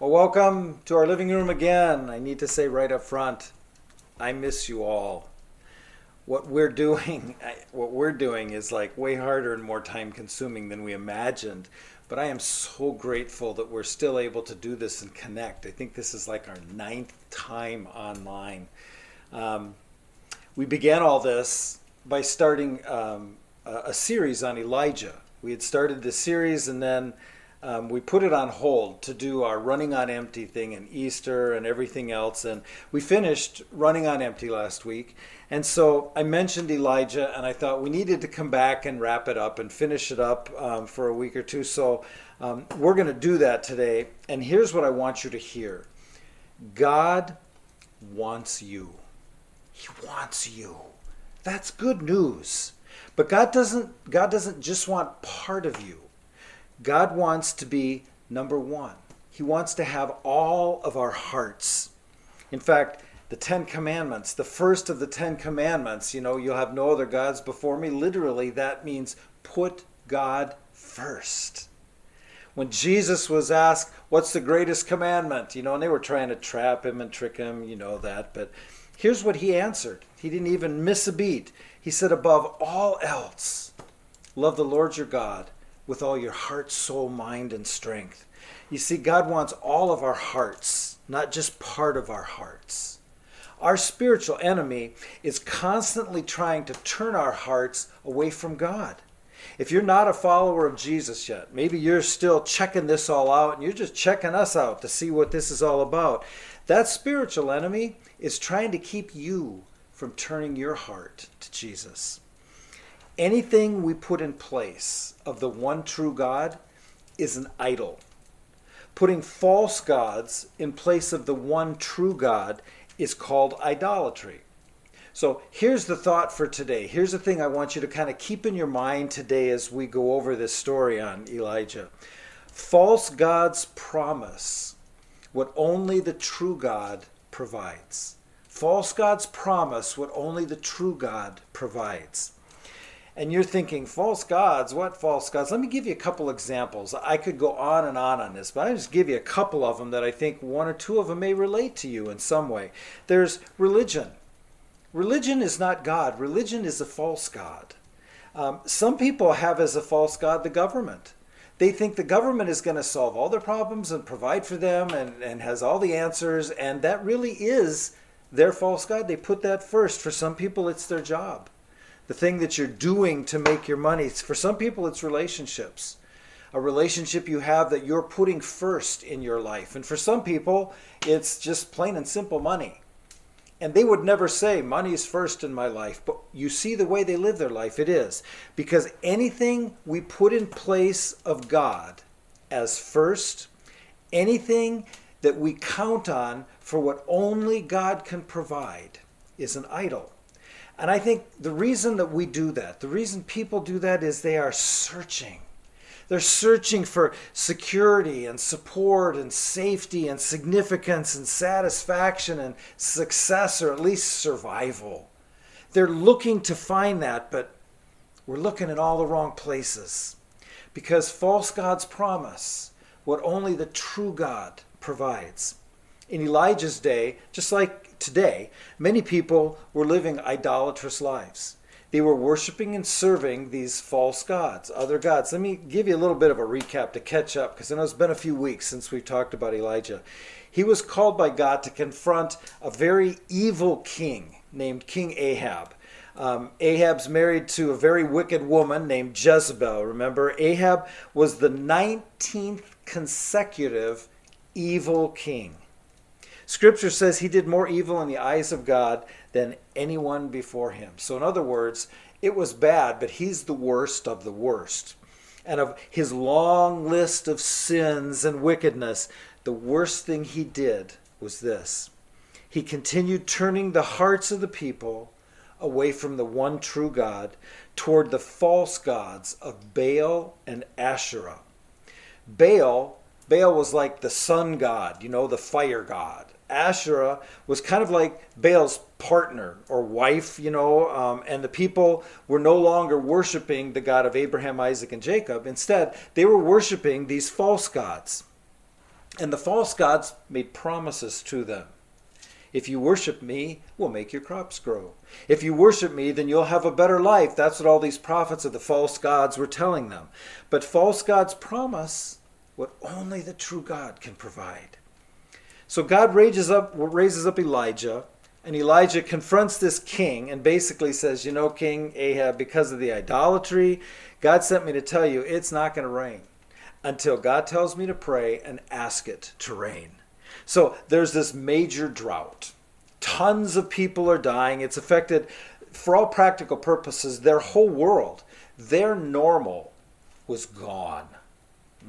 Well, welcome to our living room again. I need to say right up front, I miss you all. What we're doing, what we're doing is like way harder and more time consuming than we imagined. But I am so grateful that we're still able to do this and connect. I think this is like our ninth time online. Um, we began all this by starting um, a, a series on Elijah. We had started this series and then um, we put it on hold to do our running on empty thing and Easter and everything else. And we finished running on empty last week. And so I mentioned Elijah, and I thought we needed to come back and wrap it up and finish it up um, for a week or two. So um, we're going to do that today. And here's what I want you to hear God wants you. He wants you. That's good news. But God doesn't God doesn't just want part of you. God wants to be number 1. He wants to have all of our hearts. In fact, the 10 commandments, the first of the 10 commandments, you know, you'll have no other gods before me. Literally, that means put God first. When Jesus was asked, What's the greatest commandment? You know, and they were trying to trap him and trick him, you know that. But here's what he answered. He didn't even miss a beat. He said, Above all else, love the Lord your God with all your heart, soul, mind, and strength. You see, God wants all of our hearts, not just part of our hearts. Our spiritual enemy is constantly trying to turn our hearts away from God. If you're not a follower of Jesus yet, maybe you're still checking this all out and you're just checking us out to see what this is all about. That spiritual enemy is trying to keep you from turning your heart to Jesus. Anything we put in place of the one true God is an idol. Putting false gods in place of the one true God is called idolatry. So here's the thought for today. Here's the thing I want you to kind of keep in your mind today as we go over this story on Elijah. False gods promise what only the true God provides. False gods promise what only the true God provides and you're thinking false gods? What false gods? Let me give you a couple examples. I could go on and on on this but i just give you a couple of them that i think one or two of them may relate to you in some way. There's religion. Religion is not god. Religion is a false god. Um, some people have as a false god the government. They think the government is going to solve all their problems and provide for them and, and has all the answers and that really is their false god. They put that first. For some people it's their job the thing that you're doing to make your money. For some people, it's relationships. A relationship you have that you're putting first in your life. And for some people, it's just plain and simple money. And they would never say, money is first in my life. But you see the way they live their life, it is. Because anything we put in place of God as first, anything that we count on for what only God can provide, is an idol. And I think the reason that we do that, the reason people do that is they are searching. They're searching for security and support and safety and significance and satisfaction and success or at least survival. They're looking to find that, but we're looking in all the wrong places because false gods promise what only the true God provides. In Elijah's day, just like today, many people were living idolatrous lives. They were worshiping and serving these false gods, other gods. Let me give you a little bit of a recap to catch up because I know it's been a few weeks since we've talked about Elijah. He was called by God to confront a very evil king named King Ahab. Um, Ahab's married to a very wicked woman named Jezebel. Remember, Ahab was the 19th consecutive evil king. Scripture says he did more evil in the eyes of God than anyone before him. So, in other words, it was bad, but he's the worst of the worst. And of his long list of sins and wickedness, the worst thing he did was this he continued turning the hearts of the people away from the one true God toward the false gods of Baal and Asherah. Baal, Baal was like the sun god, you know, the fire god. Asherah was kind of like Baal's partner or wife, you know, um, and the people were no longer worshiping the God of Abraham, Isaac, and Jacob. Instead, they were worshiping these false gods. And the false gods made promises to them. If you worship me, we'll make your crops grow. If you worship me, then you'll have a better life. That's what all these prophets of the false gods were telling them. But false gods promise what only the true God can provide. So God raises up, raises up Elijah, and Elijah confronts this king and basically says, You know, King Ahab, because of the idolatry, God sent me to tell you it's not going to rain until God tells me to pray and ask it to rain. So there's this major drought. Tons of people are dying. It's affected, for all practical purposes, their whole world. Their normal was gone.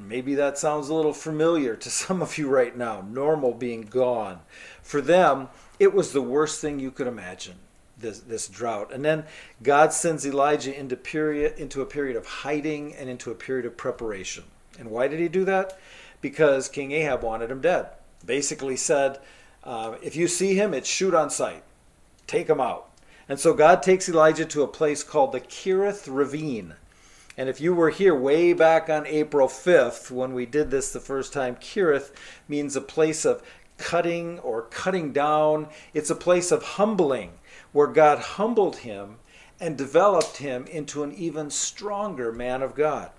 Maybe that sounds a little familiar to some of you right now, normal being gone. For them, it was the worst thing you could imagine. This, this drought. And then God sends Elijah into period into a period of hiding and into a period of preparation. And why did he do that? Because King Ahab wanted him dead basically said, uh, if you see him, it's shoot on sight. Take him out. And so God takes Elijah to a place called the Kerith Ravine. And if you were here way back on April 5th when we did this the first time, Kerith means a place of cutting or cutting down. It's a place of humbling where God humbled him and developed him into an even stronger man of God.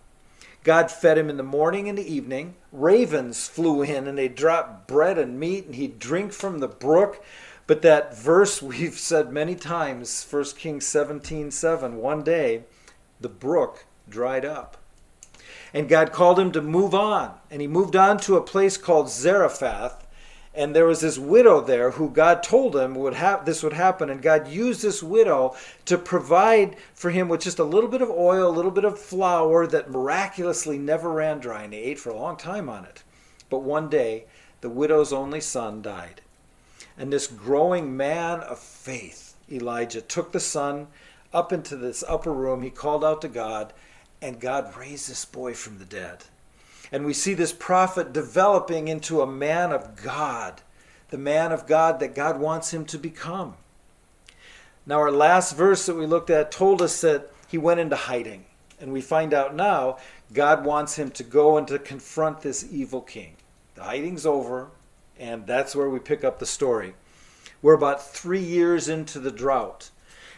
God fed him in the morning and the evening. Ravens flew in and they dropped bread and meat, and he'd drink from the brook. But that verse we've said many times, 1 Kings 17 7, one day the brook dried up. And God called him to move on. And he moved on to a place called Zarephath and there was this widow there who God told him would have this would happen, and God used this widow to provide for him with just a little bit of oil, a little bit of flour that miraculously never ran dry, and he ate for a long time on it. But one day, the widow's only son died, and this growing man of faith, Elijah, took the son up into this upper room. He called out to God, and God raised this boy from the dead. And we see this prophet developing into a man of God, the man of God that God wants him to become. Now, our last verse that we looked at told us that he went into hiding. And we find out now God wants him to go and to confront this evil king. The hiding's over, and that's where we pick up the story. We're about three years into the drought.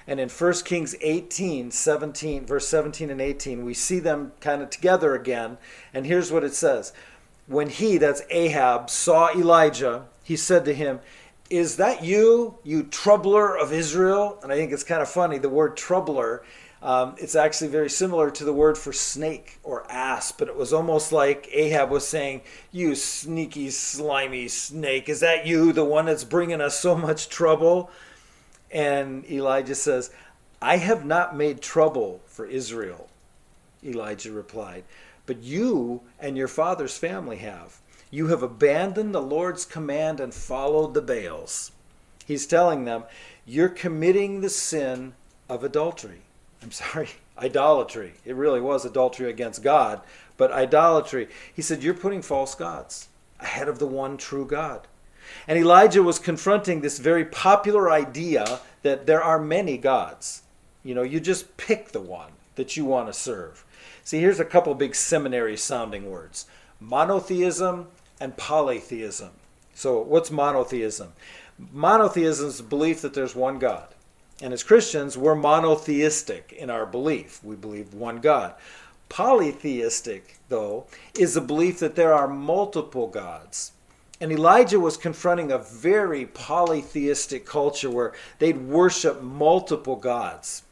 And in 1 Kings 18, 17, verse 17 and 18, we see them kind of together again. And here's what it says When he, that's Ahab, saw Elijah, he said to him, Is that you, you troubler of Israel? And I think it's kind of funny, the word troubler. Um, it's actually very similar to the word for snake or ass, but it was almost like Ahab was saying, You sneaky, slimy snake, is that you, the one that's bringing us so much trouble? And Elijah says, I have not made trouble for Israel. Elijah replied, But you and your father's family have. You have abandoned the Lord's command and followed the Baals. He's telling them, You're committing the sin of adultery. I'm sorry, idolatry. It really was adultery against God, but idolatry. He said, You're putting false gods ahead of the one true God. And Elijah was confronting this very popular idea that there are many gods. You know, you just pick the one that you want to serve. See, here's a couple big seminary sounding words monotheism and polytheism. So, what's monotheism? Monotheism is the belief that there's one God. And as Christians, we're monotheistic in our belief. We believe one God. Polytheistic, though, is the belief that there are multiple gods. And Elijah was confronting a very polytheistic culture where they'd worship multiple gods.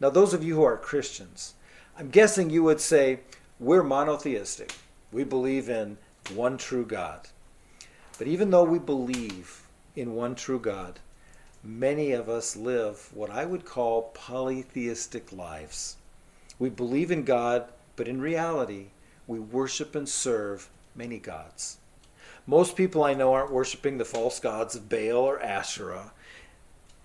Now, those of you who are Christians, I'm guessing you would say, we're monotheistic. We believe in one true God. But even though we believe in one true God, many of us live what I would call polytheistic lives. We believe in God, but in reality, we worship and serve many gods. Most people I know aren't worshiping the false gods of Baal or Asherah.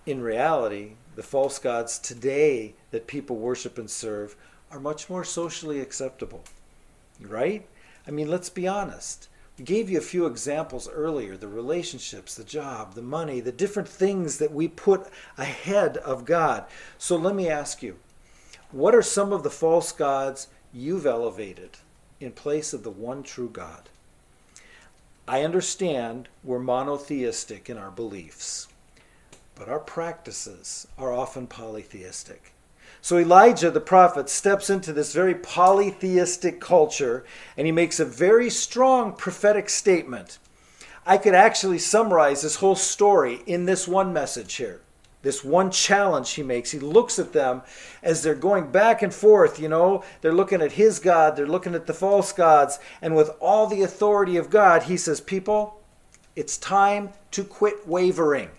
In reality, the false gods today that people worship and serve are much more socially acceptable. Right? I mean, let's be honest. We gave you a few examples earlier the relationships, the job, the money, the different things that we put ahead of God. So let me ask you what are some of the false gods you've elevated in place of the one true God? I understand we're monotheistic in our beliefs, but our practices are often polytheistic. So Elijah the prophet steps into this very polytheistic culture and he makes a very strong prophetic statement. I could actually summarize this whole story in this one message here. This one challenge he makes. He looks at them as they're going back and forth, you know, they're looking at his God, they're looking at the false gods, and with all the authority of God, he says, People, it's time to quit wavering.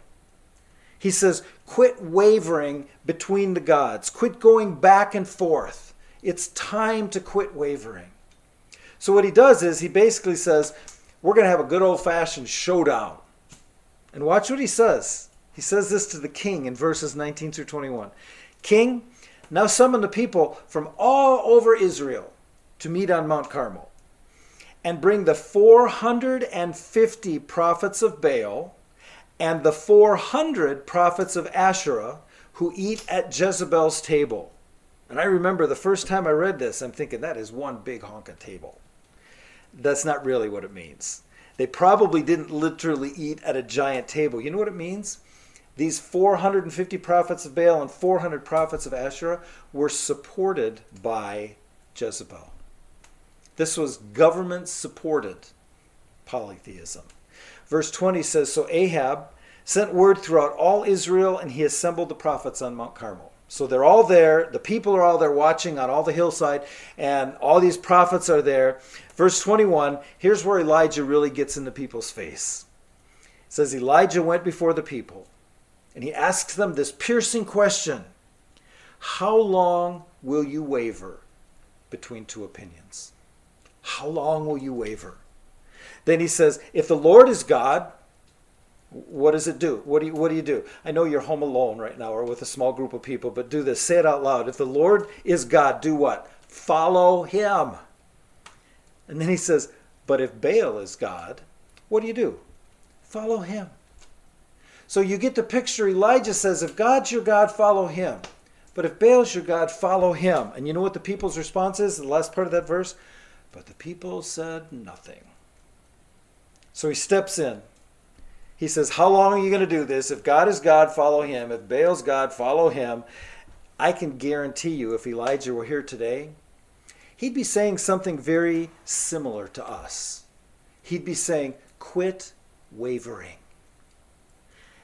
He says, quit wavering between the gods, quit going back and forth. It's time to quit wavering. So, what he does is he basically says, We're going to have a good old fashioned showdown. And watch what he says. He says this to the king in verses 19 through 21. King, now summon the people from all over Israel to meet on Mount Carmel, and bring the 450 prophets of Baal and the 400 prophets of Asherah who eat at Jezebel's table. And I remember the first time I read this, I'm thinking that is one big honka table. That's not really what it means. They probably didn't literally eat at a giant table. You know what it means? These 450 prophets of Baal and 400 prophets of Asherah were supported by Jezebel. This was government supported polytheism. Verse 20 says So Ahab sent word throughout all Israel, and he assembled the prophets on Mount Carmel. So they're all there. The people are all there watching on all the hillside, and all these prophets are there. Verse 21, here's where Elijah really gets in the people's face. It says, Elijah went before the people, and he asks them this piercing question How long will you waver between two opinions? How long will you waver? Then he says, If the Lord is God, what does it do? What do you what do you do? I know you're home alone right now or with a small group of people, but do this. Say it out loud. If the Lord is God, do what? Follow him. And then he says, But if Baal is God, what do you do? Follow him. So you get the picture. Elijah says, If God's your God, follow him. But if Baal's your God, follow him. And you know what the people's response is? The last part of that verse? But the people said nothing. So he steps in. He says, How long are you going to do this? If God is God, follow him. If Baal's God, follow him. I can guarantee you, if Elijah were here today, he'd be saying something very similar to us. He'd be saying, Quit wavering.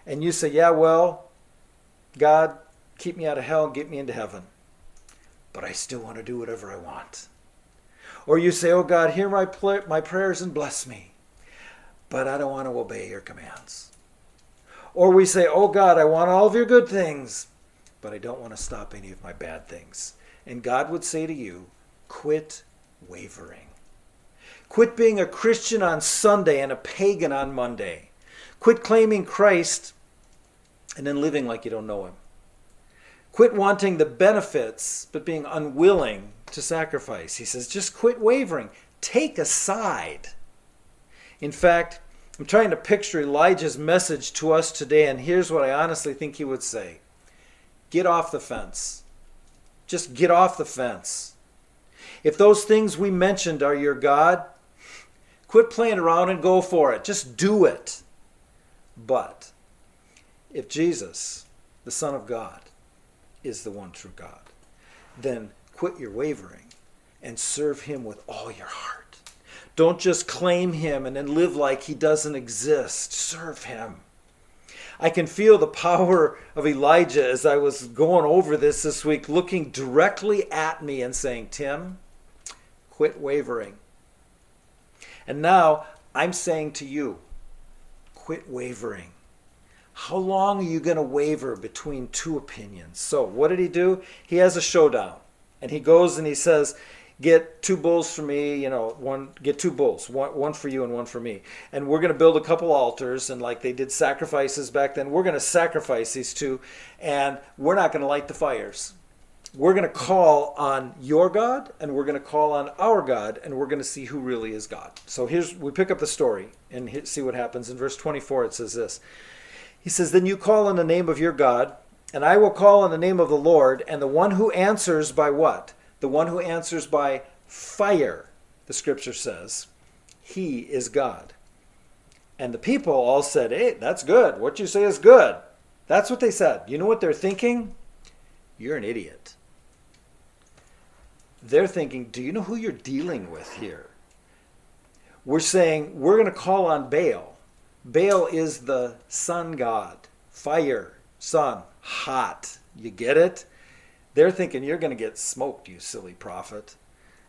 And you say, Yeah, well, God, keep me out of hell and get me into heaven. But I still want to do whatever I want. Or you say, Oh God, hear my, my prayers and bless me but I don't want to obey your commands. Or we say, Oh God, I want all of your good things, but I don't want to stop any of my bad things. And God would say to you, Quit wavering. Quit being a Christian on Sunday and a pagan on Monday. Quit claiming Christ and then living like you don't know him. Quit wanting the benefits but being unwilling to sacrifice. He says, just quit wavering. Take a side. In fact, I'm trying to picture Elijah's message to us today, and here's what I honestly think he would say Get off the fence. Just get off the fence. If those things we mentioned are your God, quit playing around and go for it. Just do it. But if Jesus, the Son of God, is the one true God, then quit your wavering and serve him with all your heart. Don't just claim him and then live like he doesn't exist. Serve him. I can feel the power of Elijah as I was going over this this week, looking directly at me and saying, Tim, quit wavering. And now I'm saying to you, quit wavering. How long are you going to waver between two opinions? So, what did he do? He has a showdown. And he goes and he says, get two bulls for me you know one get two bulls one, one for you and one for me and we're going to build a couple altars and like they did sacrifices back then we're going to sacrifice these two and we're not going to light the fires we're going to call on your god and we're going to call on our god and we're going to see who really is god so here's we pick up the story and see what happens in verse 24 it says this he says then you call on the name of your god and i will call on the name of the lord and the one who answers by what the one who answers by fire, the scripture says, he is God. And the people all said, Hey, that's good. What you say is good. That's what they said. You know what they're thinking? You're an idiot. They're thinking, Do you know who you're dealing with here? We're saying, We're going to call on Baal. Baal is the sun god, fire, sun, hot. You get it? They're thinking, You're going to get smoked, you silly prophet.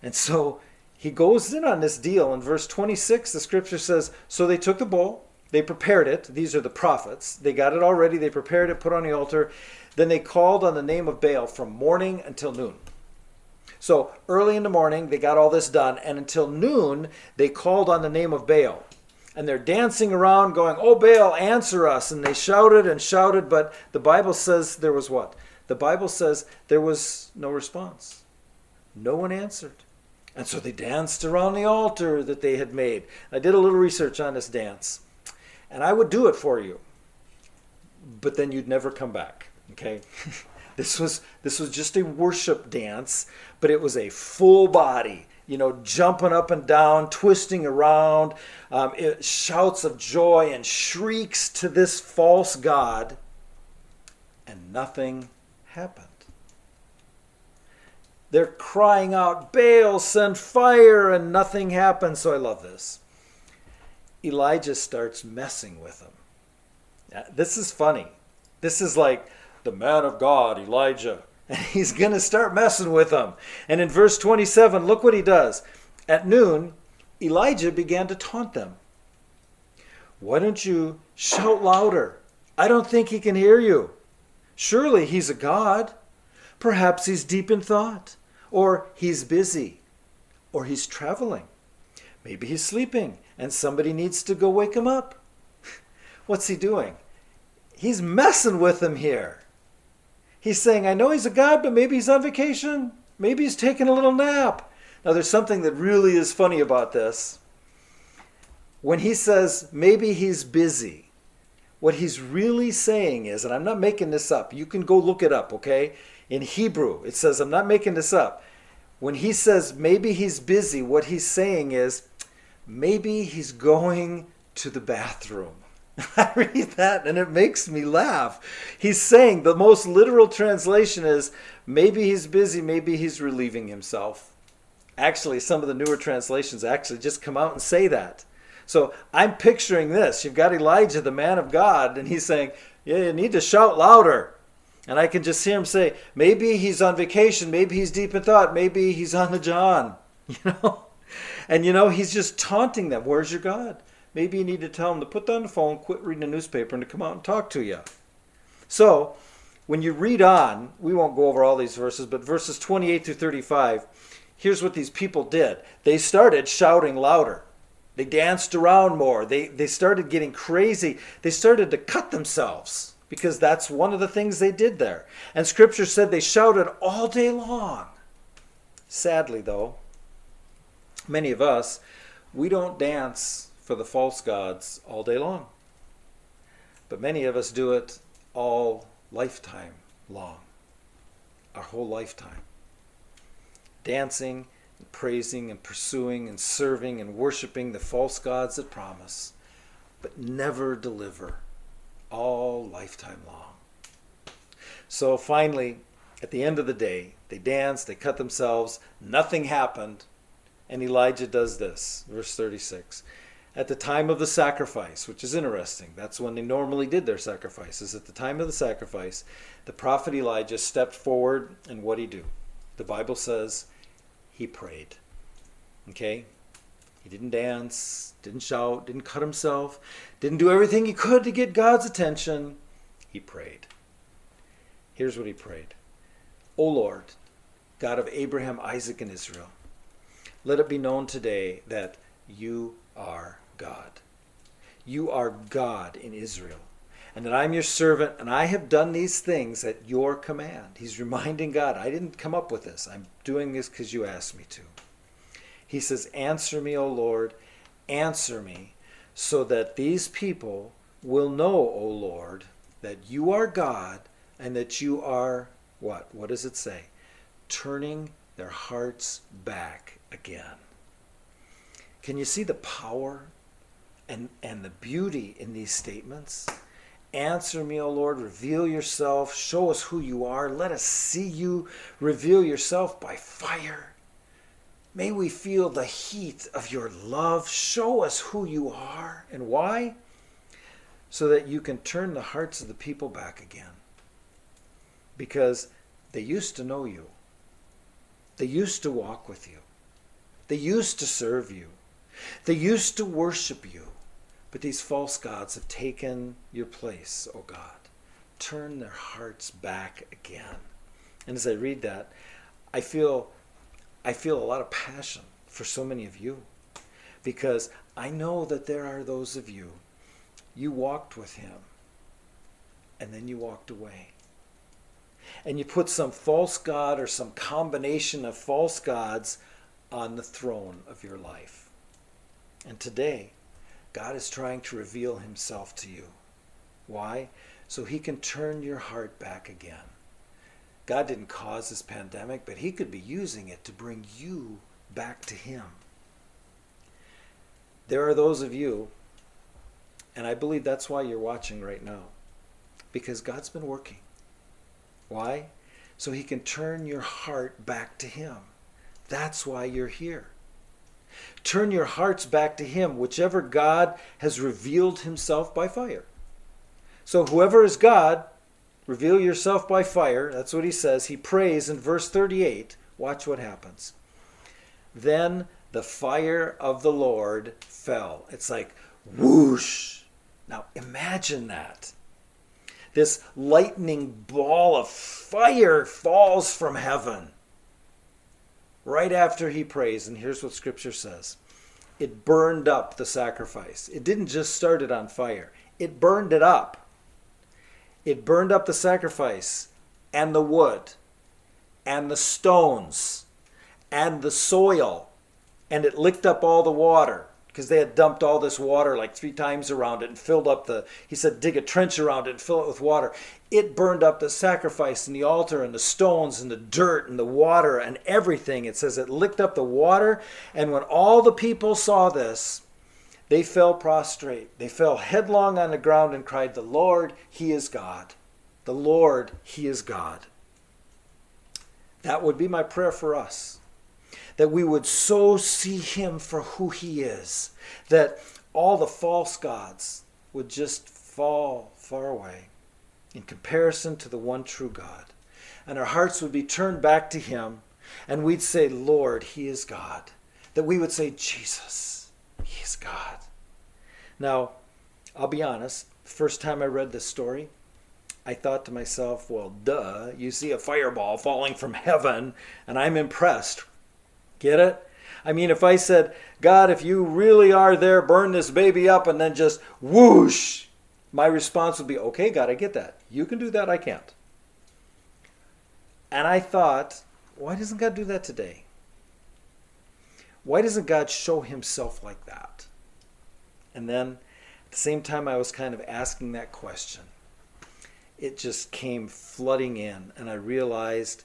And so he goes in on this deal. In verse 26, the scripture says, So they took the bowl, they prepared it. These are the prophets. They got it already, they prepared it, put on the altar. Then they called on the name of Baal from morning until noon. So early in the morning, they got all this done, and until noon, they called on the name of Baal. And they're dancing around, going, Oh, Baal, answer us. And they shouted and shouted, but the Bible says there was what? The Bible says there was no response. No one answered. And so they danced around the altar that they had made. I did a little research on this dance, and I would do it for you, but then you'd never come back. Okay? this was this was just a worship dance, but it was a full body, you know, jumping up and down, twisting around, um, it, shouts of joy and shrieks to this false god, and nothing happened. They're crying out, Baal, send fire, and nothing happens. So I love this. Elijah starts messing with them. This is funny. This is like the man of God, Elijah. And he's going to start messing with them. And in verse 27, look what he does. At noon, Elijah began to taunt them. Why don't you shout louder? I don't think he can hear you. Surely he's a God. Perhaps he's deep in thought or he's busy, or he's traveling. Maybe he's sleeping and somebody needs to go wake him up. What's he doing? He's messing with them here. He's saying, I know he's a God, but maybe he's on vacation. Maybe he's taking a little nap. Now, there's something that really is funny about this. When he says, maybe he's busy, what he's really saying is, and I'm not making this up, you can go look it up, okay? In Hebrew, it says, I'm not making this up. When he says maybe he's busy, what he's saying is maybe he's going to the bathroom. I read that and it makes me laugh. He's saying the most literal translation is maybe he's busy, maybe he's relieving himself. Actually, some of the newer translations actually just come out and say that. So I'm picturing this. You've got Elijah, the man of God, and he's saying, Yeah, you need to shout louder. And I can just hear him say, maybe he's on vacation, maybe he's deep in thought, maybe he's on the John, you know? And you know, he's just taunting them. Where's your God? Maybe you need to tell them to put down the phone, quit reading the newspaper, and to come out and talk to you. So, when you read on, we won't go over all these verses, but verses 28 through 35, here's what these people did. They started shouting louder. They danced around more. They, they started getting crazy. They started to cut themselves because that's one of the things they did there. And scripture said they shouted all day long. Sadly, though, many of us, we don't dance for the false gods all day long. But many of us do it all lifetime long, our whole lifetime. Dancing and praising and pursuing and serving and worshiping the false gods that promise, but never deliver all lifetime long. So finally, at the end of the day, they danced, they cut themselves, nothing happened, and Elijah does this. Verse 36. At the time of the sacrifice, which is interesting, that's when they normally did their sacrifices. At the time of the sacrifice, the prophet Elijah stepped forward, and what did he do? The Bible says he prayed. Okay? He didn't dance, didn't shout, didn't cut himself, didn't do everything he could to get God's attention. He prayed. Here's what he prayed O Lord, God of Abraham, Isaac, and Israel, let it be known today that you are God. You are God in Israel, and that I'm your servant, and I have done these things at your command. He's reminding God, I didn't come up with this. I'm doing this because you asked me to. He says, Answer me, O Lord, answer me, so that these people will know, O Lord, that you are God and that you are what? What does it say? Turning their hearts back again. Can you see the power And, and the beauty in these statements Answer me, O Lord, reveal yourself, show us who you are, let us see you, reveal yourself by fire. May we feel the heat of your love. Show us who you are and why, so that you can turn the hearts of the people back again. Because they used to know you, they used to walk with you, they used to serve you, they used to worship you. But these false gods have taken your place, O God. Turn their hearts back again. And as I read that, I feel I feel a lot of passion for so many of you because I know that there are those of you you walked with him and then you walked away. And you put some false god or some combination of false gods on the throne of your life. And today, God is trying to reveal himself to you. Why? So he can turn your heart back again. God didn't cause this pandemic, but he could be using it to bring you back to him. There are those of you, and I believe that's why you're watching right now, because God's been working. Why? So he can turn your heart back to him. That's why you're here. Turn your hearts back to Him, whichever God has revealed Himself by fire. So, whoever is God, reveal yourself by fire. That's what He says. He prays in verse 38. Watch what happens. Then the fire of the Lord fell. It's like whoosh. Now, imagine that. This lightning ball of fire falls from heaven right after he prays. And here's what scripture says it burned up the sacrifice. It didn't just start it on fire, it burned it up. It burned up the sacrifice and the wood and the stones and the soil and it licked up all the water because they had dumped all this water like three times around it and filled up the he said dig a trench around it and fill it with water. It burned up the sacrifice and the altar and the stones and the dirt and the water and everything. It says it licked up the water and when all the people saw this they fell prostrate. They fell headlong on the ground and cried the lord he is god. The lord he is god. That would be my prayer for us that we would so see him for who he is, that all the false gods would just fall far away in comparison to the one true God. And our hearts would be turned back to him, and we'd say, Lord, he is God. That we would say, Jesus, he is God. Now, I'll be honest, first time I read this story, I thought to myself, well, duh, you see a fireball falling from heaven, and I'm impressed. Get it? I mean, if I said, God, if you really are there, burn this baby up and then just whoosh, my response would be, okay, God, I get that. You can do that, I can't. And I thought, why doesn't God do that today? Why doesn't God show himself like that? And then at the same time, I was kind of asking that question. It just came flooding in, and I realized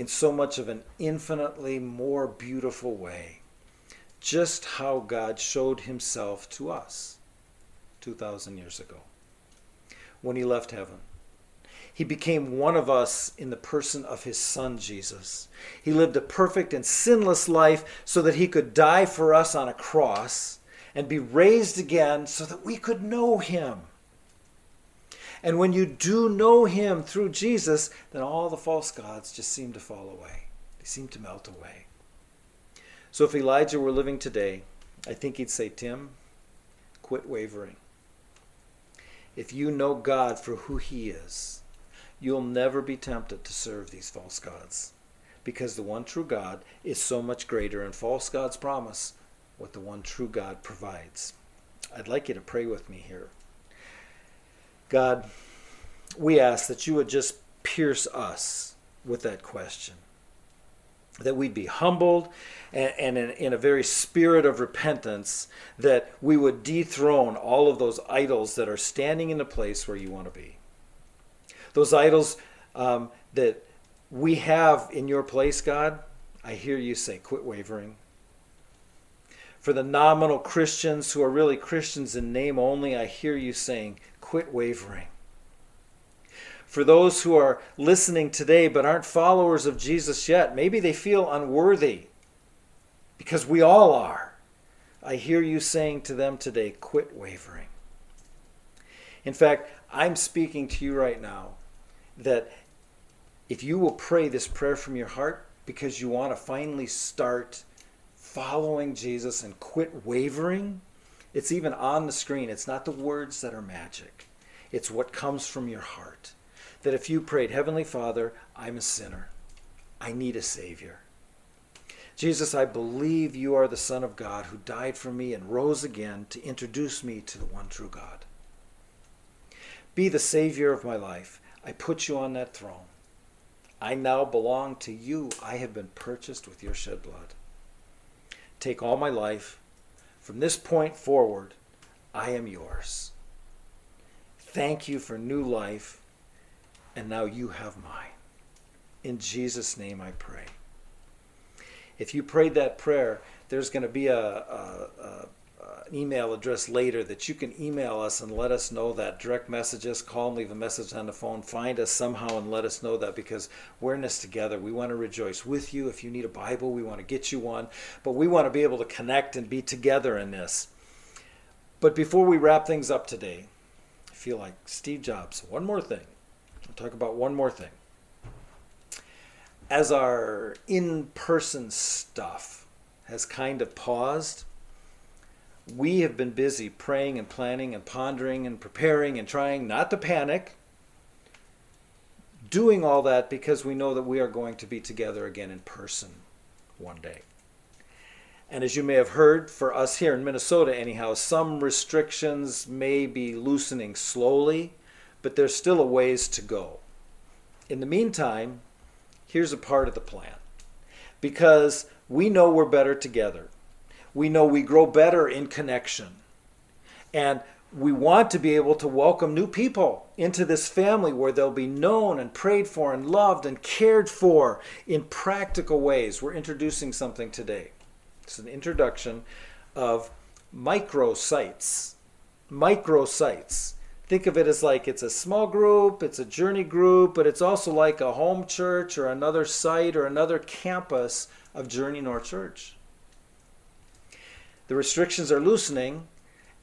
in so much of an infinitely more beautiful way just how God showed himself to us 2,000 years ago when he left heaven. He became one of us in the person of his son, Jesus. He lived a perfect and sinless life so that he could die for us on a cross and be raised again so that we could know him. And when you do know Him through Jesus, then all the false gods just seem to fall away. They seem to melt away. So if Elijah were living today, I think he'd say, Tim, quit wavering. If you know God for who He is, you'll never be tempted to serve these false gods because the one true God is so much greater, and false gods promise what the one true God provides. I'd like you to pray with me here. God, we ask that you would just pierce us with that question. That we'd be humbled and, and in, in, a very spirit of repentance, that we would dethrone all of those idols that are standing in the place where you want to be. Those idols um, that we have in your place, God, I hear you say, quit wavering. For the nominal Christians who are really Christians in name only, I hear you saying, quit wavering. For those who are listening today but aren't followers of Jesus yet, maybe they feel unworthy because we all are. I hear you saying to them today, quit wavering. In fact, I'm speaking to you right now that if you will pray this prayer from your heart because you want to finally start following Jesus and quit wavering, it's even on the screen. It's not the words that are magic, it's what comes from your heart. That if you prayed, Heavenly Father, I'm a sinner, I need a Savior. Jesus, I believe you are the Son of God who died for me and rose again to introduce me to the one true God. Be the Savior of my life. I put you on that throne. I now belong to you. I have been purchased with your shed blood. Take all my life. From this point forward, I am yours. Thank you for new life, and now you have mine. In Jesus' name I pray. If you prayed that prayer, there's going to be a, a, a an email address later that you can email us and let us know that. Direct message us, call, leave a message on the phone, find us somehow and let us know that because we're in this together. We want to rejoice with you. If you need a Bible, we want to get you one. But we want to be able to connect and be together in this. But before we wrap things up today, I feel like Steve Jobs. One more thing. I'll talk about one more thing. As our in person stuff has kind of paused, we have been busy praying and planning and pondering and preparing and trying not to panic, doing all that because we know that we are going to be together again in person one day. And as you may have heard, for us here in Minnesota, anyhow, some restrictions may be loosening slowly, but there's still a ways to go. In the meantime, here's a part of the plan. Because we know we're better together we know we grow better in connection. And we want to be able to welcome new people into this family where they'll be known and prayed for and loved and cared for in practical ways. We're introducing something today. It's an introduction of microsites. Microsites. Think of it as like it's a small group, it's a journey group, but it's also like a home church or another site or another campus of Journey North Church the restrictions are loosening,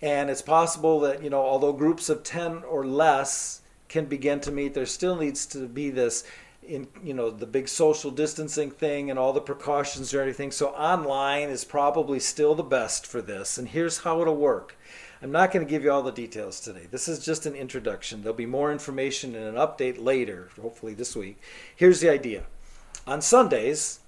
and it's possible that you know although groups of 10 or less can begin to meet, there still needs to be this in you know the big social distancing thing and all the precautions or anything. So online is probably still the best for this. And here's how it'll work. I'm not going to give you all the details today. This is just an introduction. There'll be more information and an update later, hopefully this week. Here's the idea. On Sundays,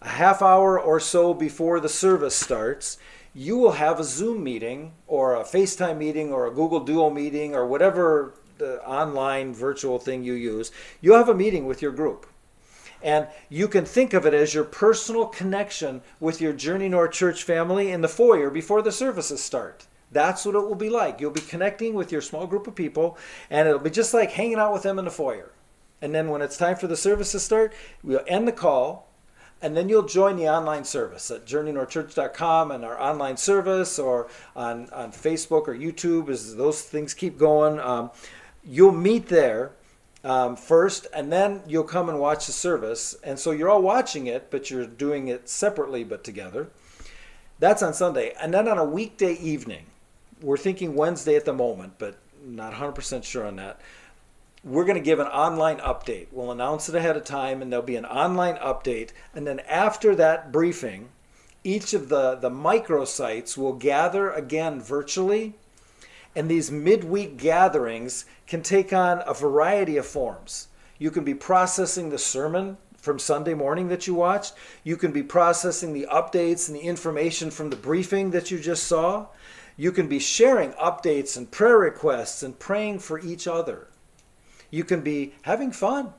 a half hour or so before the service starts, you will have a Zoom meeting or a FaceTime meeting or a Google Duo meeting or whatever the online virtual thing you use. You'll have a meeting with your group. And you can think of it as your personal connection with your Journey North Church family in the foyer before the services start. That's what it will be like. You'll be connecting with your small group of people, and it'll be just like hanging out with them in the foyer. And then when it's time for the service to start, we'll end the call and then you'll join the online service at journeynorthchurch.com and our online service or on, on Facebook or YouTube as those things keep going. Um, you'll meet there um, first and then you'll come and watch the service. And so you're all watching it, but you're doing it separately but together. That's on Sunday. And then on a weekday evening, we're thinking Wednesday at the moment, but not 100% sure on that we're going to give an online update. We'll announce it ahead of time, and there'll be an online update. And then after that briefing, each of the, the microsites will gather again virtually. And these midweek gatherings can take on a variety of forms. You can be processing the sermon from Sunday morning that you watched. You can be processing the updates and the information from the briefing that you just saw. You can be sharing updates and prayer requests and praying for each other. You can be having fun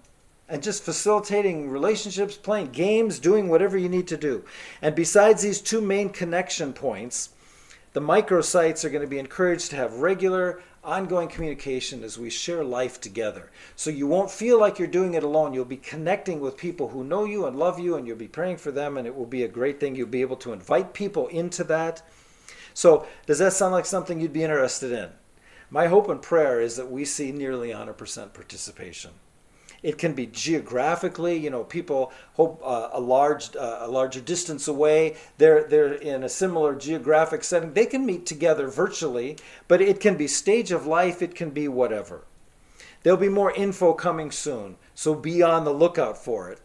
and just facilitating relationships, playing games, doing whatever you need to do. And besides these two main connection points, The microsites are going to be encouraged to have regular, ongoing communication as we share life together. So you won't feel like you're doing it alone. You'll be connecting with people who know you and love you, and you'll be praying for them, and it will be a great thing. You'll be able to invite people into that. So, does that sound like something you'd be interested in? My hope and prayer is that we see nearly 100% participation. It can be geographically, you know, people hope uh, a large, uh, a larger distance away. They're they're in a similar geographic setting. They can meet together virtually, but it can be stage of life. It can be whatever. There'll be more info coming soon, so be on the lookout for it.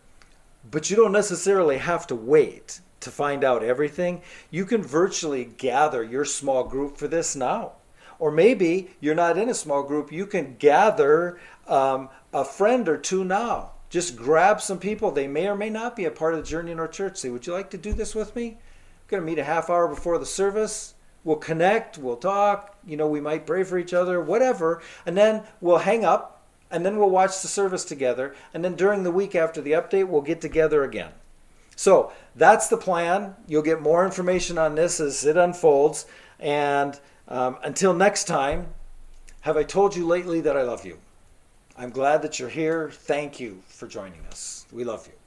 But you don't necessarily have to wait to find out everything. You can virtually gather your small group for this now. Or maybe you're not in a small group, you can gather um, a friend or two now. Just grab some people. They may or may not be a part of the Journey in our church. Say, would you like to do this with me? We're going to meet a half hour before the service. We'll connect, we'll talk, you know, we might pray for each other, whatever. And then we'll hang up and then we'll watch the service together. And then during the week after the update, we'll get together again. So that's the plan. You'll get more information on this as it unfolds. And um, until next time, have I told you lately that I love you? I'm glad that you're here. Thank you for joining us. We love you.